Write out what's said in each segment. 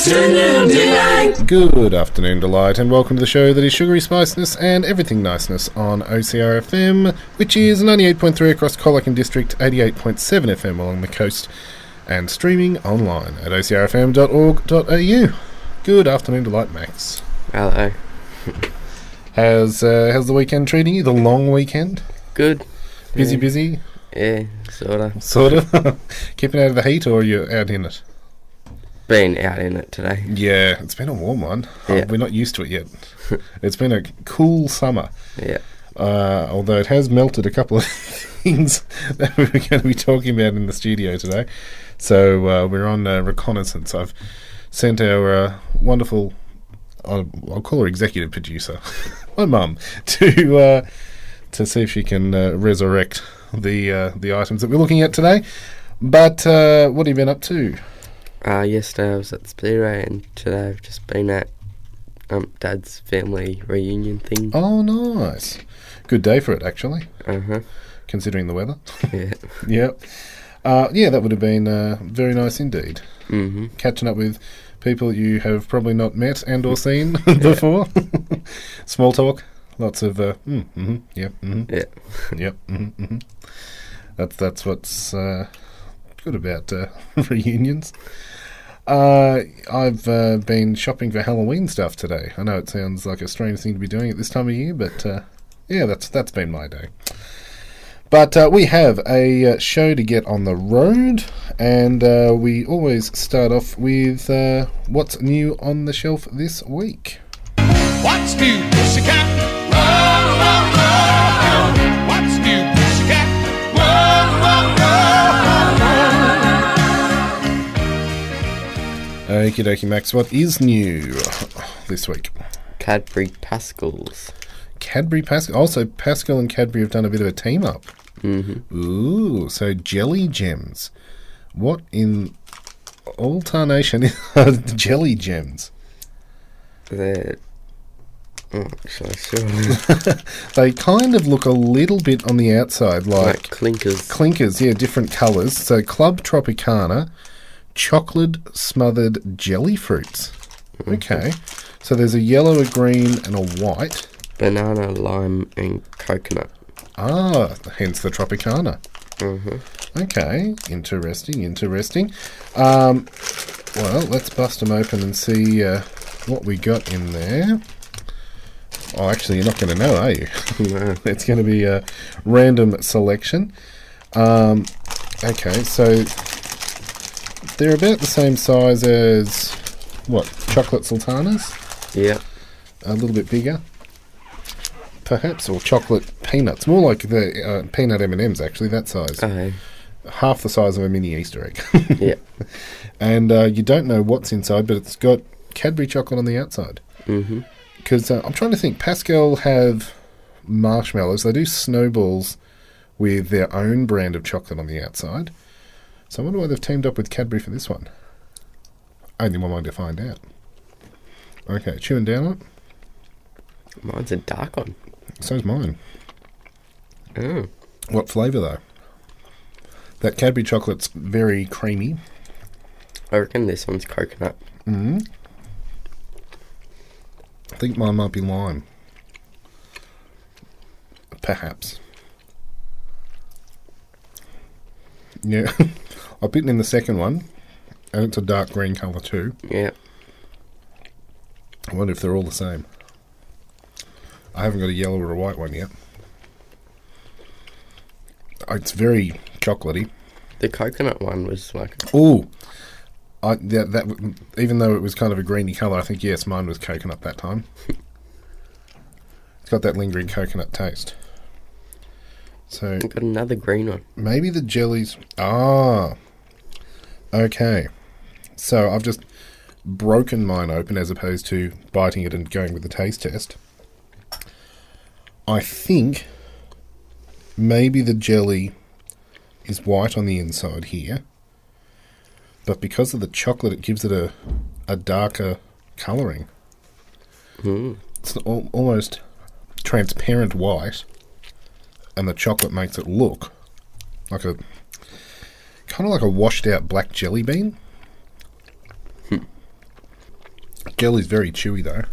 Afternoon delight Good afternoon, Delight, and welcome to the show that is sugary spiciness and everything niceness on OCRFM, which is 98.3 across Colac District, 88.7 FM along the coast, and streaming online at ocrfm.org.au. Good afternoon, Delight, Max. Hello. How's, uh, how's the weekend treating you? The long weekend? Good. Busy, Yeah. busy? Yeah, sorta. Sort of? Keeping out of the heat, or are you out in it? Been out in it today. Yeah, it's been a warm one. Uh, Yeah. we're not used to it yet. it's been a cool summer. Yeah. uh, although it has melted a couple of things that we were going to be talking about in the studio today. So uh, we're on uh, reconnaissance. I've sent our uh, wonderful, I'll, I'll call her executive producer, my mum, to uh, to see if she can uh, resurrect the uh, the items that we're looking at today. But uh, what have you been up to? Uh, yesterday I was at the Speedway and today I've just been at um, Dad's family reunion thing. Oh, nice. Good day for it, actually, Uh huh. considering the weather. Yeah. Yep. Uh, yeah, that would have been uh, very nice indeed. hmm catching up with people you have probably not met and or seen before. Small talk, lots of uh, mm, mm-hmm, yep, mm-hmm, Yeah. yep, mm-hmm, mm-hmm. That's that's what's uh, good about uh, reunions. Uh, I've uh, been shopping for Halloween stuff today. I know it sounds like a strange thing to be doing at this time of year, but uh, yeah, that's that's been my day. But uh, we have a uh, show to get on the road, and uh, we always start off with uh, what's new on the shelf this week. What's new, pussycat? Okie dokie, Max. What is new this week? Cadbury Pascalls. Cadbury Pascall. Also, Pascall and Cadbury have done a bit of a team up. Mm-hmm. Ooh, so jelly gems. What in all tarnation are jelly gems? They're. Oh, shall I show They kind of look a little bit on the outside like, Like clinkers. clinkers, yeah, different colours. So Club Tropicana, chocolate smothered jelly fruits. Okay. So there's a yellow, a green, and a white. Banana, lime, and coconut. Ah, hence the Tropicana. Mm-hmm. Okay, interesting, interesting. Um, well, let's bust them open and see uh, what we got in there. Oh, actually, you're not going to know, are you? No. it's going to be a random selection. Um, okay, so they're about the same size as what? Chocolate sultanas? Yeah. A little bit bigger, perhaps, or chocolate peanuts. More like the uh, peanut M and M's, actually. That size half the size of a mini Easter egg. yeah. and uh, you don't know what's inside, but it's got Cadbury chocolate on the outside. Mm-hmm. Because uh, I'm trying to think, Pascall have marshmallows. They do snowballs with their own brand of chocolate on the outside. So I wonder why they've teamed up with Cadbury for this one. Only one way to find out. Okay, chewing down on it. Mine's a dark one. So's mine. Oh. What flavour though? That Cadbury chocolate's very creamy. I reckon this one's coconut. Mm. I think mine might be lime. Perhaps. Yeah. I've bitten in the second one, and it's a dark green colour too. Yeah. I wonder if they're all the same. I haven't got a yellow or a white one yet. Oh, It's very chocolatey. The coconut one was like, Oh, I that, that even though it was kind of a greeny colour, I think yes, mine was coconut that time. it's got that lingering coconut taste. So I've got another green one. maybe the jellies. Ah, okay. So I've just broken mine open as opposed to biting it and going with the taste test. I think maybe the jelly is white on the inside here, but because of the chocolate, it gives it a a darker colouring. Mm. It's al- almost transparent white, and the chocolate makes it look like a kind of like a washed out black jelly bean. Jelly's very chewy though.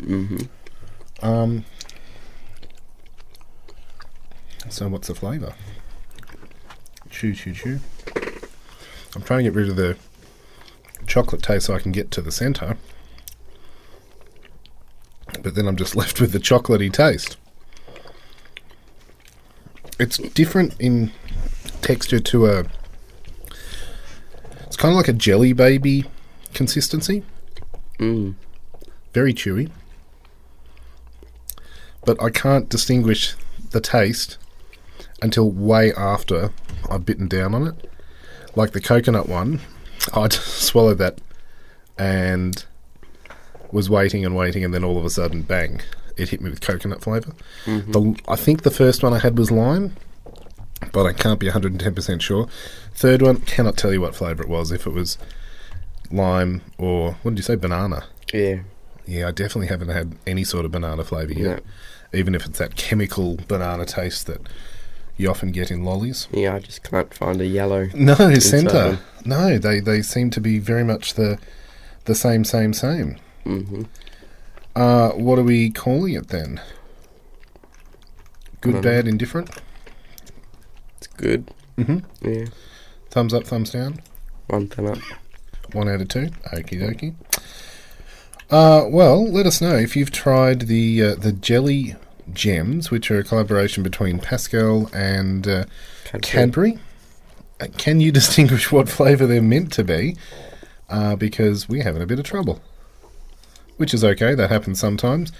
Mm-hmm. Um. So what's the flavour? Chew, chew, chew. I'm trying to get rid of the chocolate taste so I can get to the centre. But then I'm just left with the chocolatey taste. It's different in texture to a. It's kind of like a jelly baby consistency. Mm. Very chewy. But I can't distinguish the taste until way after I've bitten down on it. Like the coconut one, I'd swallowed that and was waiting and waiting, and then all of a sudden, bang, it hit me with coconut flavour. The I think the first one I had was lime, but I can't be 110% sure. Third one, cannot tell you what flavour it was, if it was lime or, what did you say, banana? Yeah. Yeah, I definitely haven't had any sort of banana flavour yet. Even if it's that chemical banana taste that you often get in lollies. Yeah, I just can't find a yellow. No, centre. No, they, they seem to be very much the the same, same, same. Mm-hmm. Uh, what are we calling it then? Good, Um, bad, indifferent? It's good. Mhm. Yeah. Thumbs up, thumbs down? One thumb up. One out of two. Okie dokie. Uh, well, let us know if you've tried the uh, the jelly gems, which are a collaboration between Pascall and uh, Cadbury. Cadbury. Uh, Can you distinguish what flavour they're meant to be? Uh, because we're having a bit of trouble. Which is okay, that happens sometimes.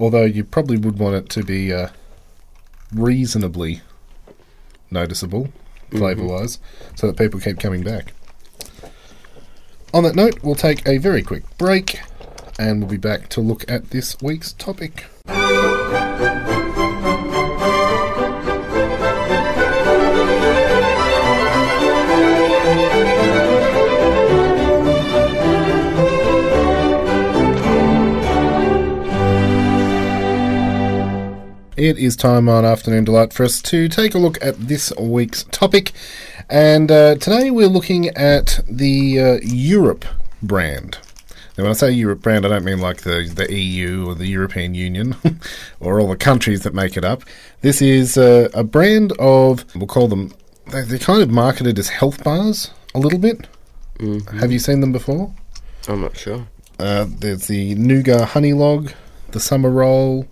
Although you probably would want it to be uh, reasonably noticeable, mm-hmm. flavour wise, so that people keep coming back. On that note, we'll take a very quick break and we'll be back to look at this week's topic. It is time on Afternoon Delight for us to take a look at this week's topic. And uh, today we're looking at the uh, Europe brand. Now, when I say Europe brand, I don't mean like the, the EU or the European Union or all the countries that make it up. This is uh, a brand of, we'll call them, they- they're kind of marketed as health bars a little bit. Mhm. Have you seen them before? I'm not sure. Uh, there's the Nougat Honey Log, the Summer Roll.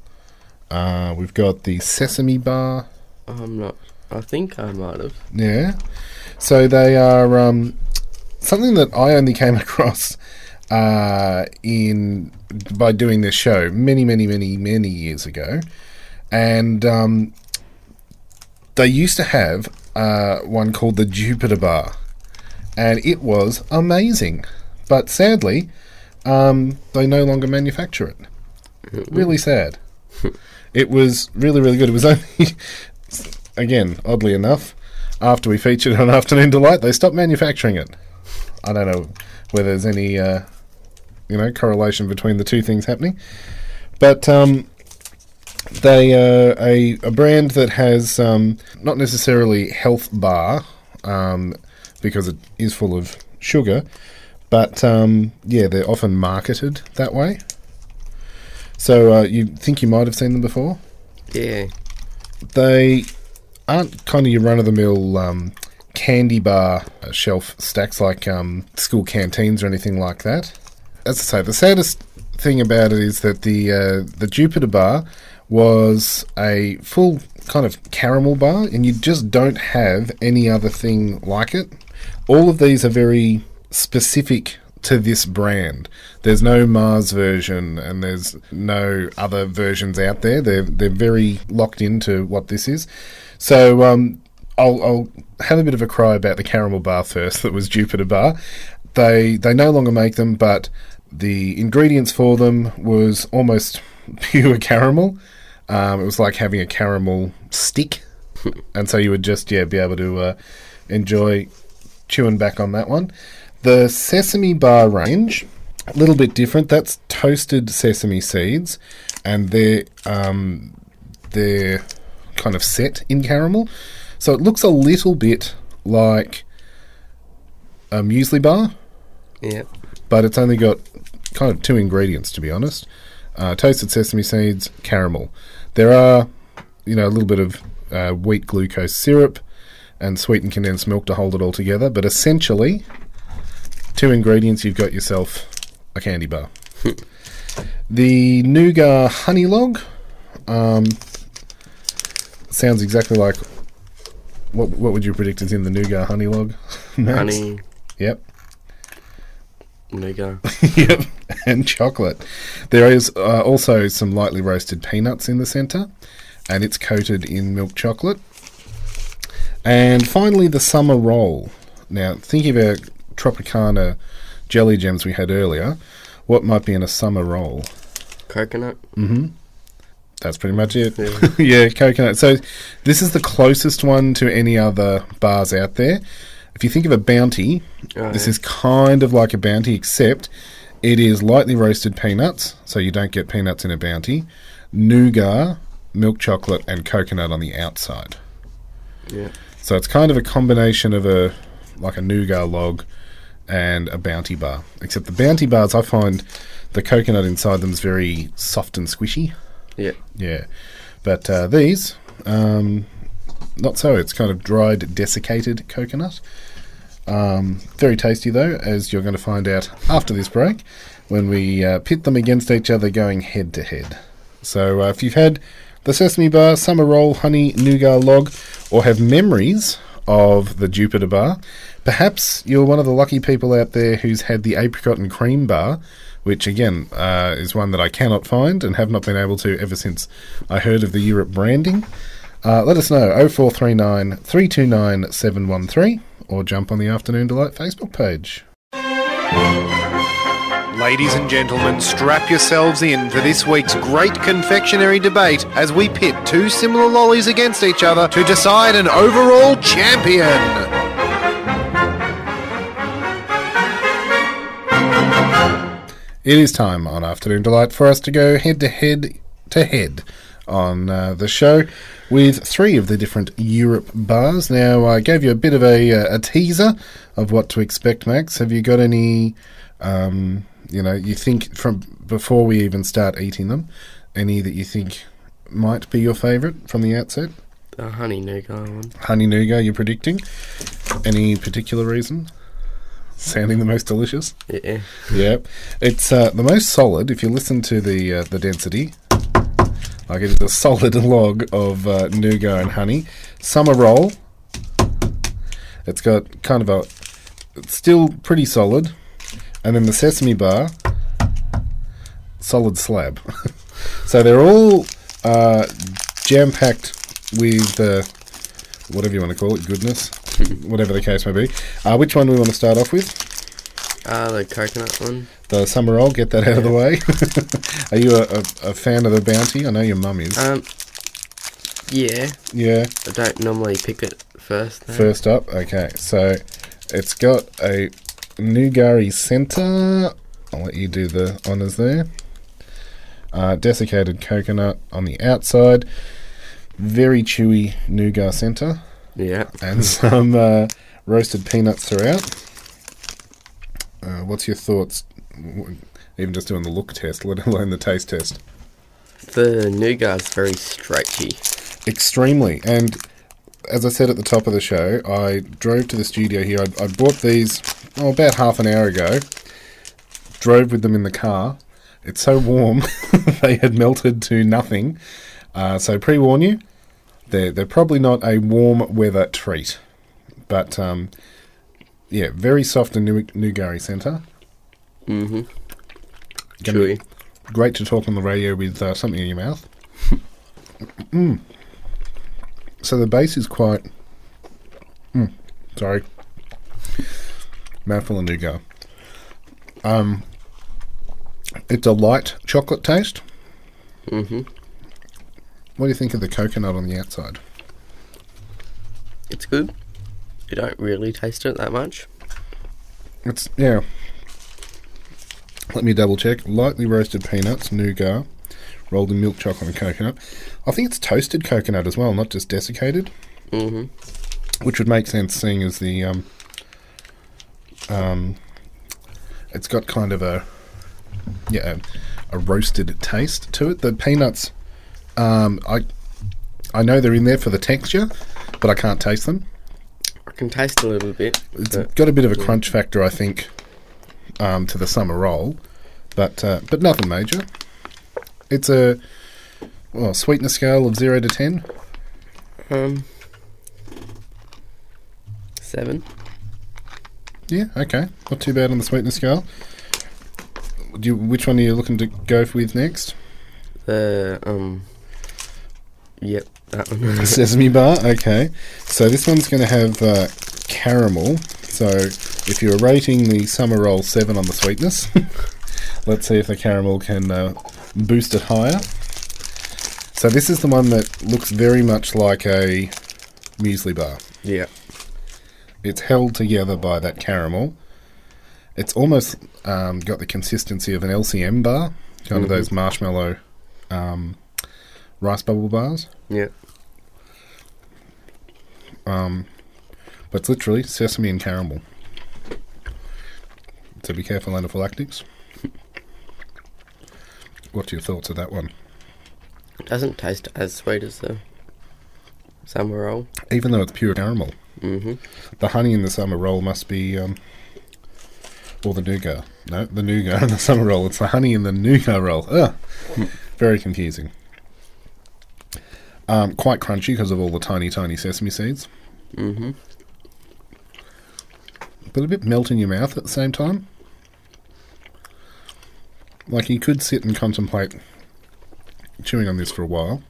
Uh, we've got the Sesame Bar. I'm not. I think I might have. Yeah. So they are um, something that I only came across uh, in by doing this show many, many, many, many years ago, and um, they used to have uh, one called the Jupiter Bar, and it was amazing. But sadly, um, they no longer manufacture it. Really sad. It was really, really good. It was only, again, oddly enough, after we featured on Afternoon Delight, they stopped manufacturing it. I don't know whether there's any, uh, you know, correlation between the two things happening. But um, they are a, a brand that has um, not necessarily health bar um, because it is full of sugar, but um, yeah, they're often marketed that way. So uh, you think you might have seen them before? Yeah. They aren't kind of your run of the mill um, candy bar uh, shelf stacks like um, school canteens or anything like that. As I say, the saddest thing about it is that the uh, the Jupiter bar was a full kind of caramel bar, and you just don't have any other thing like it. All of these are very specific to this brand. There's no Mars version, and there's no other versions out there. They're they're very locked into what this is. So um, I'll, I'll have a bit of a cry about the caramel bar first. That was Jupiter Bar. They they no longer make them, but the ingredients for them was almost pure caramel. Um, it was like having a caramel stick, and so you would just yeah be able to uh, enjoy chewing back on that one. The sesame bar range, a little bit different. That's toasted sesame seeds, and they're um, they're kind of set in caramel, so it looks a little bit like a muesli bar Yeah. but it's only got kind of two ingredients to be honest uh, toasted sesame seeds caramel there are you know a little bit of uh, wheat glucose syrup and sweetened condensed milk to hold it all together but essentially two ingredients you've got yourself a candy bar the nougat honey log um, sounds exactly like what, what would you predict is in the nougat honey log Honey, yep nougat. yep, and chocolate. There is uh, also some lightly roasted peanuts in the centre, and it's coated in milk chocolate. And finally, the summer roll. Now, thinking about Tropicana jelly gems we had earlier, what might be in a summer roll? Coconut. Mm-hmm. That's pretty much it. Yeah. yeah, coconut. So this is the closest one to any other bars out there. If you think of a bounty, Oh, this yeah. is kind of like a bounty, except it is lightly roasted peanuts, so you don't get peanuts in a bounty, nougat, milk chocolate, and coconut on the outside. Yeah. So it's kind of a combination of a like a nougat log and a bounty bar. Except the bounty bars, I find the coconut inside them is very soft and squishy. Yeah. Yeah, but uh, these, um, not so. It's kind of dried, desiccated coconut. Um, very tasty though, as you're going to find out after this break when we uh, pit them against each other, going head to head. So uh, if you've had the sesame bar, summer roll, honey nougat log, or have memories of the Jupiter bar, perhaps you're one of the lucky people out there who's had the apricot and cream bar, which again uh, is one that I cannot find and have not been able to ever since I heard of the Europe branding. Uh, let us know 0439 329 713 or jump on the Afternoon Delight Facebook page. Ladies and gentlemen, strap yourselves in for this week's great confectionery debate as we pit two similar lollies against each other to decide an overall champion. It is time on Afternoon Delight for us to go head to head to head on uh, the show with three of the different Europe bars. Now, I gave you a bit of a, uh, a teaser of what to expect, Max. Have you got any, um, you know, you think from before we even start eating them, any that you think might be your favourite from the outset? The honey nougat one. Honey nougat, you're predicting? Any particular reason? Sounding the most delicious? Yeah. Yep, it's uh, the most solid. If you listen to the uh, the density, like it is a solid log of uh, nougat and honey. Summer roll. It's got kind of a, it's still pretty solid, and then the sesame bar, solid slab. so they're all uh, jam packed with uh, whatever you want to call it, goodness, whatever the case may be. Uh, which one do we want to start off with? Ah, the coconut one. The summer roll, get that out of the way. Are you a, a, a fan of the bounty? I know your mum is. Um. Yeah, yeah, I don't normally pick it first. Though. first up. Okay, so it's got a Nugari centre. I'll let you do the honours there. Uh, desiccated coconut on the outside. Very chewy nougat centre. Yeah. And some uh, roasted peanuts throughout. Uh, what's your thoughts? Even just doing the look test, let alone the taste test. The nougat's very stretchy. Extremely. And as I said at the top of the show, I drove to the studio here. I, I bought these oh, about half an hour ago. Drove with them in the car. It's so warm, they had melted to nothing. Uh, so pre warn you, they're they're probably not a warm weather treat. But um, yeah, very soft and nougat centre. Mm-hmm. Chewy. Great to talk on the radio with uh, something in your mouth. mm. So the base is quite. Mm, sorry. Mouthful of nougat. Um, it's a light chocolate taste. Mm-hmm. What do you think of the coconut on the outside? It's good. You don't really taste it that much. It's yeah. Let me double check. Lightly roasted peanuts, nougat, rolled in milk chocolate and coconut. I think it's toasted coconut as well, not just desiccated, Mm-hmm. which would make sense seeing as the um um it's got kind of a yeah a, a roasted taste to it. The peanuts um I I know they're in there for the texture, but I can't taste them. I can taste a little bit. It's got a bit of a crunch factor, I think, um, to the summer roll, but uh, but nothing major. It's a well sweetness scale of zero to ten. um, seven. Yeah, okay, not too bad on the sweetness scale. Do you, which one are you looking to go with next? The um, yep, that one. Sesame bar. Okay, so this one's going to have uh, caramel. So if you're rating the summer roll seven on the sweetness, let's see if the caramel can uh, boost it higher. So this is the one that looks very much like a muesli bar. yeah. It's held together by that caramel. It's almost um, got the consistency of an LCM bar, kind of those marshmallow um, rice bubble bars. Yeah. Um, but it's literally sesame and caramel. So be careful, anaphylactics. What's your thoughts of that one? It doesn't taste as sweet as the summer roll. Even though it's pure caramel, Mm-hmm. the honey in the summer roll must be, um, or the nougat. No, the nougat in the summer roll. It's the honey in the nougat roll. Ugh, very confusing. Um, quite crunchy because of all the tiny, tiny sesame seeds, Mm-hmm. but a bit melt in your mouth at the same time. Like you could sit and contemplate chewing on this for a while.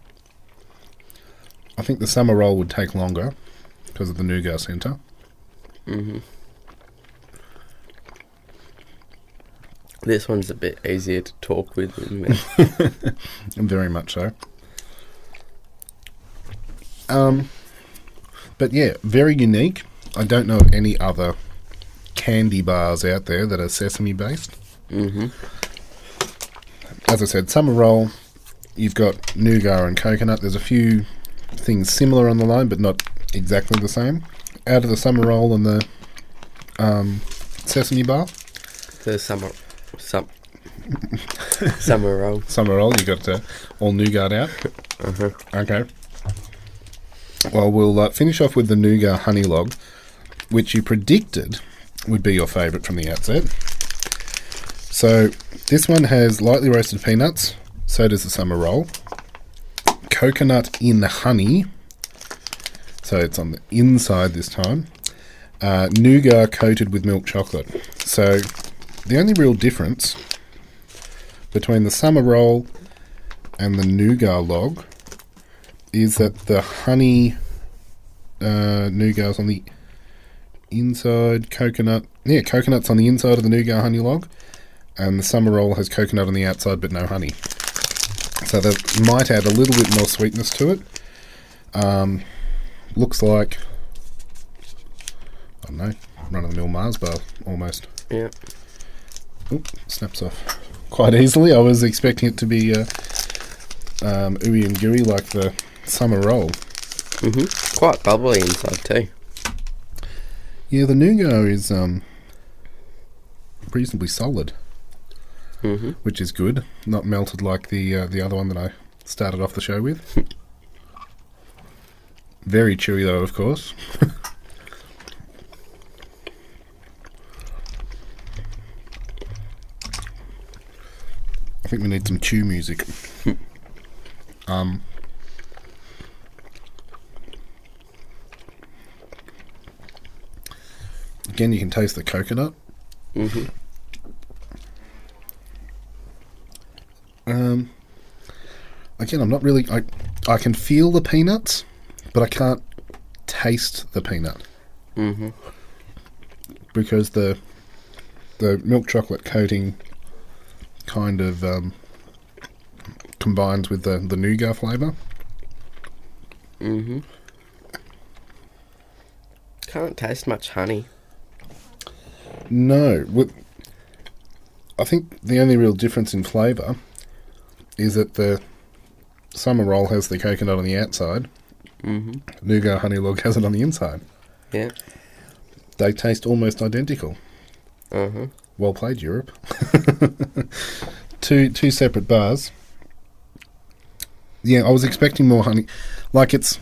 I think the summer roll would take longer because of the nougat centre. Mm-hmm. This one's a bit easier to talk with. Very much so. Um, but yeah, very unique. I don't know of any other candy bars out there that are sesame based. mm-hmm. As I said, summer roll. You've got nougat and coconut. There's a few things similar on the line, but not exactly the same. Out of the summer roll and the um, sesame bar, The summer, sum, summer roll. summer roll, you got uh, all nougat out. Uh-huh. Okay. Well, we'll uh, finish off with the nougat honey log, which you predicted would be your favourite from the outset. So this one has lightly roasted peanuts. So does the summer roll. Coconut in honey. So it's on the inside this time. Uh, nougat coated with milk chocolate. So the only real difference between the summer roll and the nougat log is that the honey uh, nougat's on the inside, coconut. Yeah, coconut's on the inside of the nougat honey log, and the summer roll has coconut on the outside but no honey. So that might add a little bit more sweetness to it. Um, looks like, I don't know, run of the mill Mars bar almost. Yeah. Oop, snaps off quite easily. I was expecting it to be uh, um, ooey and gooey like the summer roll. Mm-hmm. Quite bubbly inside too. Yeah, the nougat is um, reasonably solid, Mm-hmm. which is good. Not melted like the uh, the other one that I started off the show with. Very chewy though, of course. I think we need some chew music. um, Again, you can taste the coconut. hmm Um, again, I'm not really. I I can feel the peanuts, but I can't taste the peanut hmm because the the milk chocolate coating kind of um, combines with the the nougat flavour. Mm-hmm. Can't taste much honey. No, I think the only real difference in flavour is that the summer roll has the coconut on the outside. hmm Nougat honey log has it on the inside. Yeah. They taste almost identical. Uh huh. Well played, Europe. two two separate bars. Yeah, I was expecting more honey. Like it's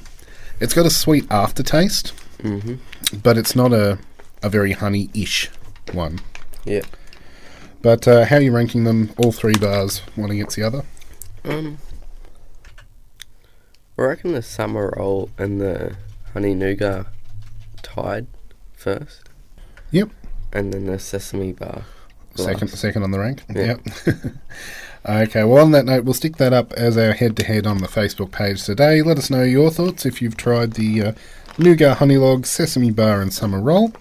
it's got a sweet aftertaste, hmm but it's not a a very honey-ish one. Yeah. But uh, how are you ranking them? All three bars, one against the other. Um. I reckon the summer roll and the honey nougat tied first, Yep. and then the sesame bar. Second, last. second on the rank. Yeah. Yep. okay. Well, on that note, we'll stick that up as our head-to-head on the Facebook page today. Let us know your thoughts if you've tried the uh, nougat honey log, sesame bar, and summer roll.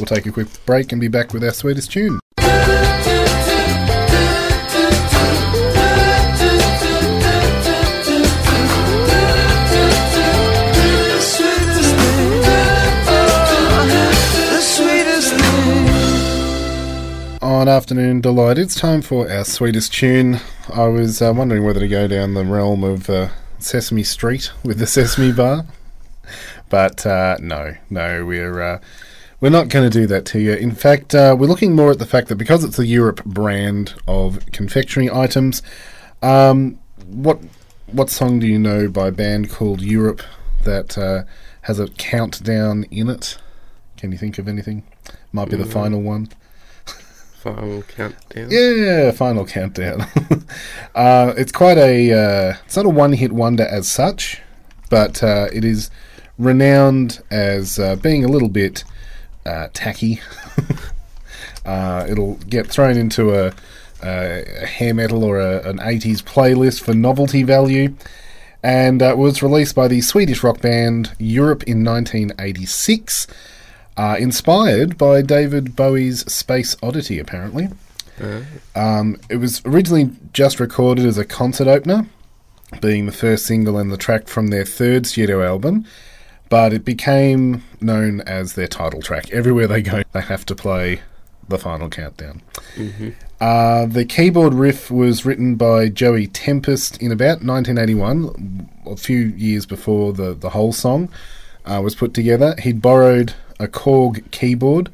We'll take a quick break and be back with our sweetest tune. On Afternoon Delight, it's time for our sweetest tune. I was uh, wondering whether to go down the realm of uh, Sesame Street with the Sesame Bar, but uh, no, no, we're uh, we're not going to do that to you. In fact, uh, we're looking more at the fact that because it's a Europe brand of confectionery items, um, what what song do you know by a band called Europe that uh, has a countdown in it? Can you think of anything? Might be the final one. Final countdown. Yeah, final countdown. uh, it's quite a. Uh, it's not a one-hit wonder as such, but uh, it is renowned as uh, being a little bit uh, tacky. uh, it'll get thrown into a, a, a hair metal or a, an '80s playlist for novelty value, and uh, was released by the Swedish rock band Europe in 1986. Uh, inspired by David Bowie's Space Oddity, apparently. Um, it was originally just recorded as a concert opener, being the first single and the track from their third studio album, but it became known as their title track. Everywhere they go, they have to play the final countdown. Uh, the keyboard riff was written by Joey Tempest in about 1981, a few years before the, the whole song uh, was put together. He'd borrowed a Korg keyboard,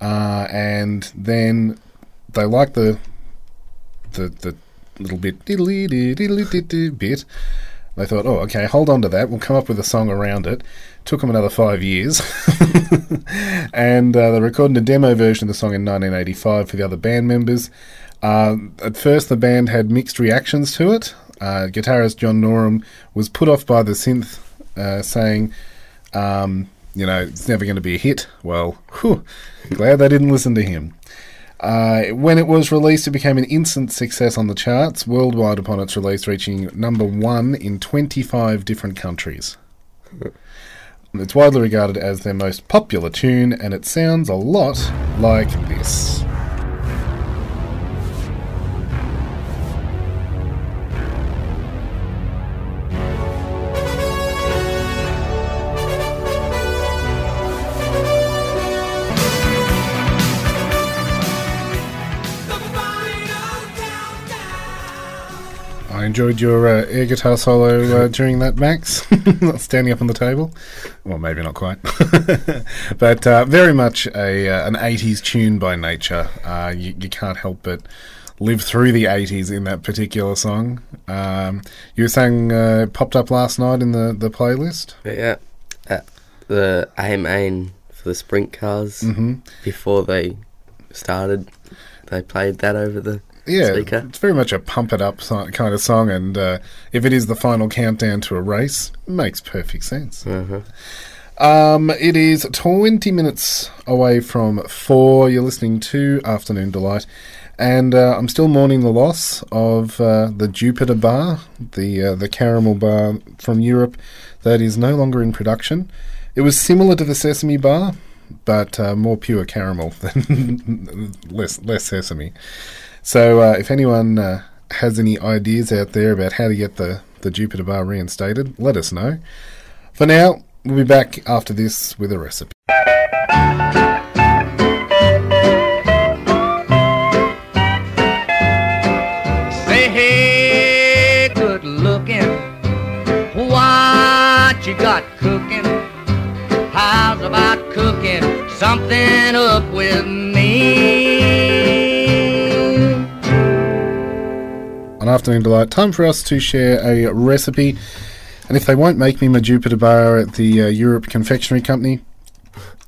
uh, and then they liked the the the little bit diddly diddly diddly bit. They thought, oh, okay, hold on to that. We'll come up with a song around it. Took them another five years, and uh, they recorded a demo version of the song in 1985 for the other band members. Uh, at first, the band had mixed reactions to it. Uh, guitarist John Norum was put off by the synth, uh, saying, um, you know, it's never going to be a hit. Well, whew, glad they didn't listen to him. Uh, when it was released, it became an instant success on the charts worldwide upon its release, reaching number one in 25 different countries. It's widely regarded as their most popular tune, and it sounds a lot like this. Enjoyed your uh, air guitar solo uh, during that, Max. Not standing up on the table. Well, maybe not quite. but uh, very much a uh, an 80s tune by nature. Uh, you, you can't help but live through the 80s in that particular song. Um, you were saying uh, it popped up last night in the, the playlist? Yeah, at the A main for the sprint cars hmm before they started, they played that over the Yeah, speaker. it's very much a pump it up kind of song, and uh, if it is the final countdown to a race, it makes perfect sense. Uh-huh. Um, it is 20 minutes away from 4. You're listening to Afternoon Delight. And uh, I'm still mourning the loss of uh, the Jupiter bar, the uh, the caramel bar from Europe that is no longer in production. It was similar to the sesame bar, but uh, more pure caramel than less less sesame. So uh, if anyone uh, has any ideas out there about how to get the, the Jupiter bar reinstated, let us know. For now, we'll be back after this with a recipe. Say, hey, good looking. What you got cooking? How's about cooking something up with me? Afternoon Delight. Time for us to share a recipe. And if they won't make me my Jupiter bar at the uh, Europe Confectionery Company,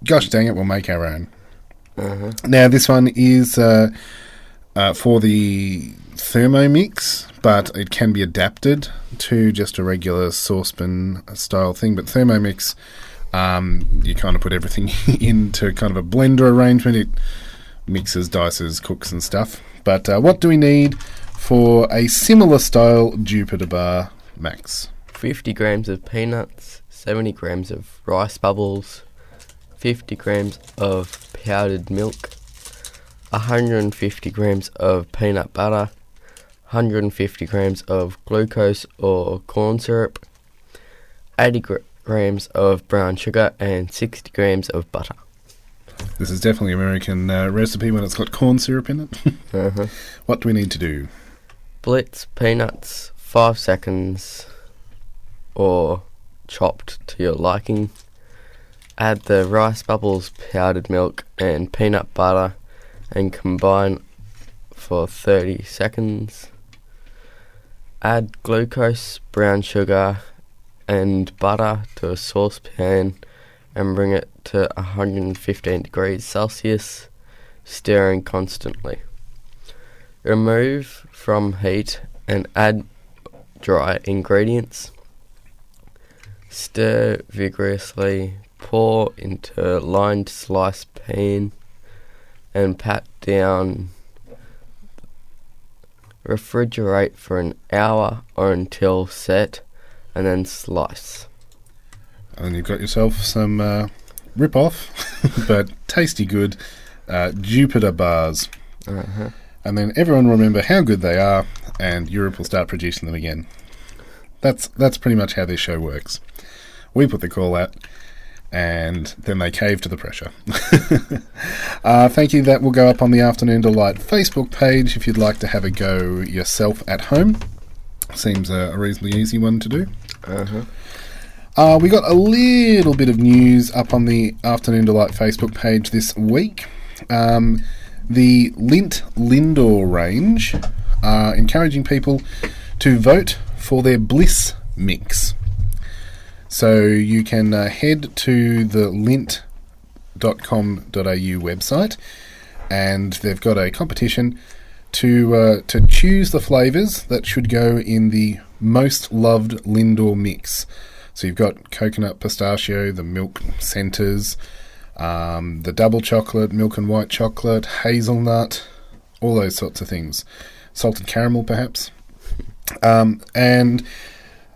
gosh dang it, we'll make our own. Now, this one is uh, uh, for the Thermomix, but it can be adapted to just a regular saucepan style thing. But Thermomix, um, you kind of put everything into kind of a blender arrangement. It mixes, dices, cooks, and stuff. But uh, what do we need for a similar style Jupiter bar, Max? 50 grams of peanuts, 70 grams of rice bubbles, 50 grams of powdered milk, 150 grams of peanut butter, 150 grams of glucose or corn syrup, 80 gr- grams of brown sugar, and 60 grams of butter. This is definitely an American uh, recipe when it's got corn syrup in it. Uh-huh. what do we need to do? Blitz peanuts, 5 seconds, or chopped to your liking. Add the rice bubbles, powdered milk, and peanut butter and combine for 30 seconds. Add glucose, brown sugar, and butter to a saucepan and bring it to 115 degrees Celsius, stirring constantly. Remove from heat and add dry ingredients. Stir vigorously, pour into lined slice pan and pat down. Refrigerate for an hour or until set and then slice. And you've got yourself some uh, rip off, but tasty good uh, Jupiter bars. Uh-huh. And then everyone will remember how good they are, and Europe will start producing them again. That's that's pretty much how this show works. We put the call out, and then they cave to the pressure. uh, thank you. That will go up on the Afternoon Delight Facebook page if you'd like to have a go yourself at home. Seems a, a reasonably easy one to do. Uh-huh. Uh, we got a little bit of news up on the Afternoon Delight Facebook page this week. Um, the Lindt Lindor range are encouraging people to vote for their Bliss mix. So you can uh, head to the lindt.com.au website and they've got a competition to uh, to choose the flavours that should go in the most loved Lindor mix. So you've got coconut pistachio, the milk centres, um, the double chocolate, milk and white chocolate, hazelnut, all those sorts of things. Salted caramel, perhaps. Um, and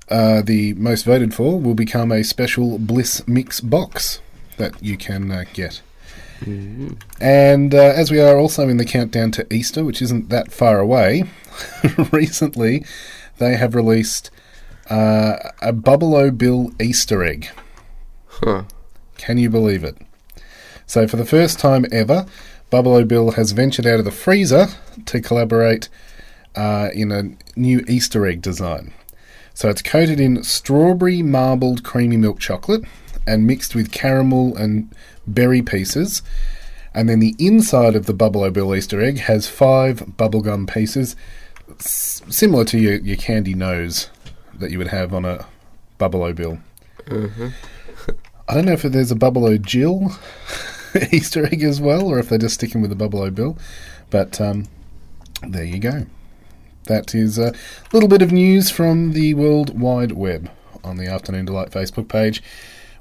uh, the most voted for will become a special Bliss Mix box that you can uh, get. And uh, as we are also in the countdown to Easter, which isn't that far away, recently they have released uh, a Bubble O Bill Easter egg. Huh. Can you believe it? So, for the first time ever, Bubble O Bill has ventured out of the freezer to collaborate uh, in a new Easter egg design. So, it's coated in strawberry marbled creamy milk chocolate and mixed with caramel and berry pieces. And then the inside of the Bubble O Bill Easter egg has five bubblegum pieces, s- similar to your, your candy nose that you would have on a Bubble O Bill. I don't know if there's a Bubble O Jill Easter egg as well, or if they're just sticking with the Bubble O Bill. But um, there you go. That is a little bit of news from the World Wide Web on the Afternoon Delight Facebook page.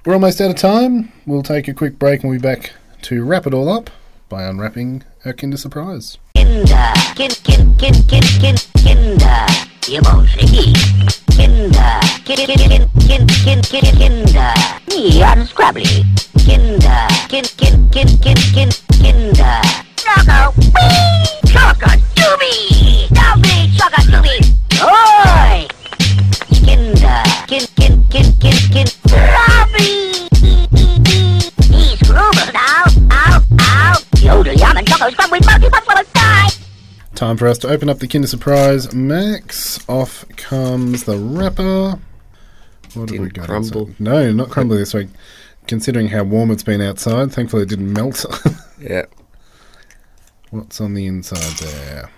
We're almost out of time. We'll take a quick break and we'll be back to wrap it all up by unwrapping our Kinder Surprise. Kinder, kin, kin, kin, kin, kin, Kinder, Bolschewik. Kinder, kin, kin, kin, kin, kin, kin, Kinder, me unscrabbly. Kinder, kin, kin, kin, kin, kin, Kinder. Choco, wee, choco, doobie, doobie, choco, doobie. Oi! Kinder, kin, kin, kin, kin, kin, Robbie. He's grooving now. Ow, ow. Yodel, yum, and choco scrub with monkey punch will die. Time for us to open up the Kinder Surprise. Max, off comes the wrapper. What have we Didn't got? crumble. No, not crumble this week. Considering how warm it's been outside, thankfully it didn't melt. Yeah. What's on the inside there?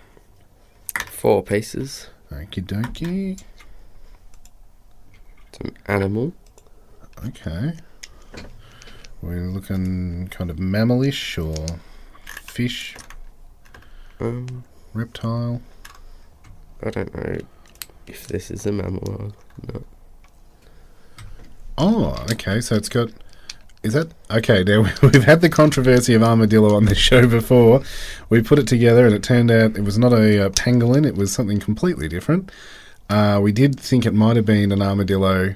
Four pieces. Okie dokie. Some animal. Okay. We're looking kind of mammalish or fish, Um, reptile. I don't know if this is a mammal or not. Oh, okay. So it's got. Is that okay? Now we've had the controversy of armadillo on this show before. We put it together, and it turned out it was not a uh, pangolin. It was something completely different. Uh, we did think it might have been an armadillo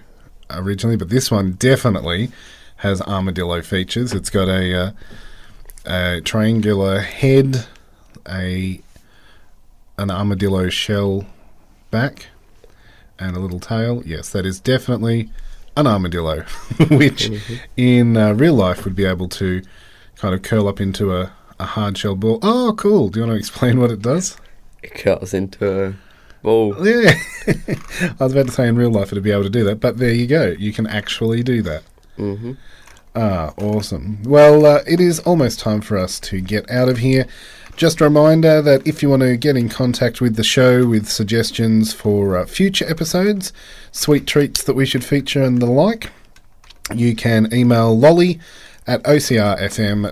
originally, but this one definitely has armadillo features. It's got a, uh, a triangular head, a an armadillo shell back, and a little tail. Yes, that is definitely an armadillo, which in uh, real life would be able to kind of curl up into a, a hard shell ball. Oh, cool. Do you want to explain what it does? It curls into a ball. Yeah. I was about to say in real life it'd be able to do that, but there you go. You can actually do that. hmm Ah, awesome. Well, uh, it is almost time for us to get out of here. Just a reminder that if you want to get in contact with the show with suggestions for uh, future episodes, sweet treats that we should feature, and the like, you can email lolly at ocrfm.org.au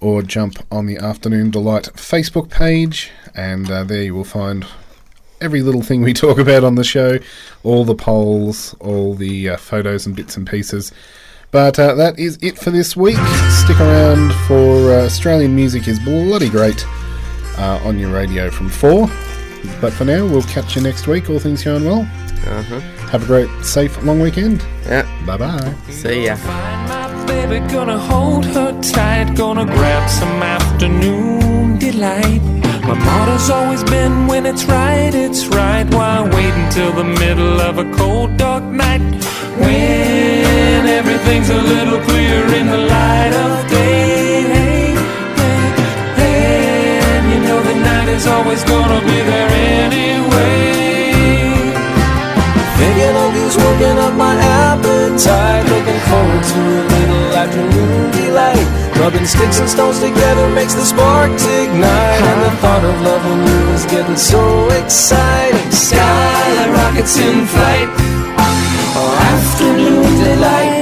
or jump on the Afternoon Delight Facebook page, and uh, there you will find every little thing we talk about on the show, all the polls, all the uh, photos and bits and pieces. But uh, that is it for this week. Stick around for uh, Australian music is bloody great uh, on your radio from four. But for now, we'll catch you next week. All things going well. Uh huh. Have a great, safe, long weekend. Yeah. Bye bye. See ya. Find my baby, gonna hold her tight, gonna grab some afternoon delight. My motto's always been when it's right, it's right. Why wait until the middle of a cold, dark night? When everything's a little clearer in the light of day. Hey, you know the night is always gonna be there anyway. Thinking of you's working up my appetite. Looking forward to a little afternoon delight. Rubbing sticks and stones together makes the sparks ignite. And the thought of loving you is getting so exciting. Skyrockets in flight. Afternoon delight.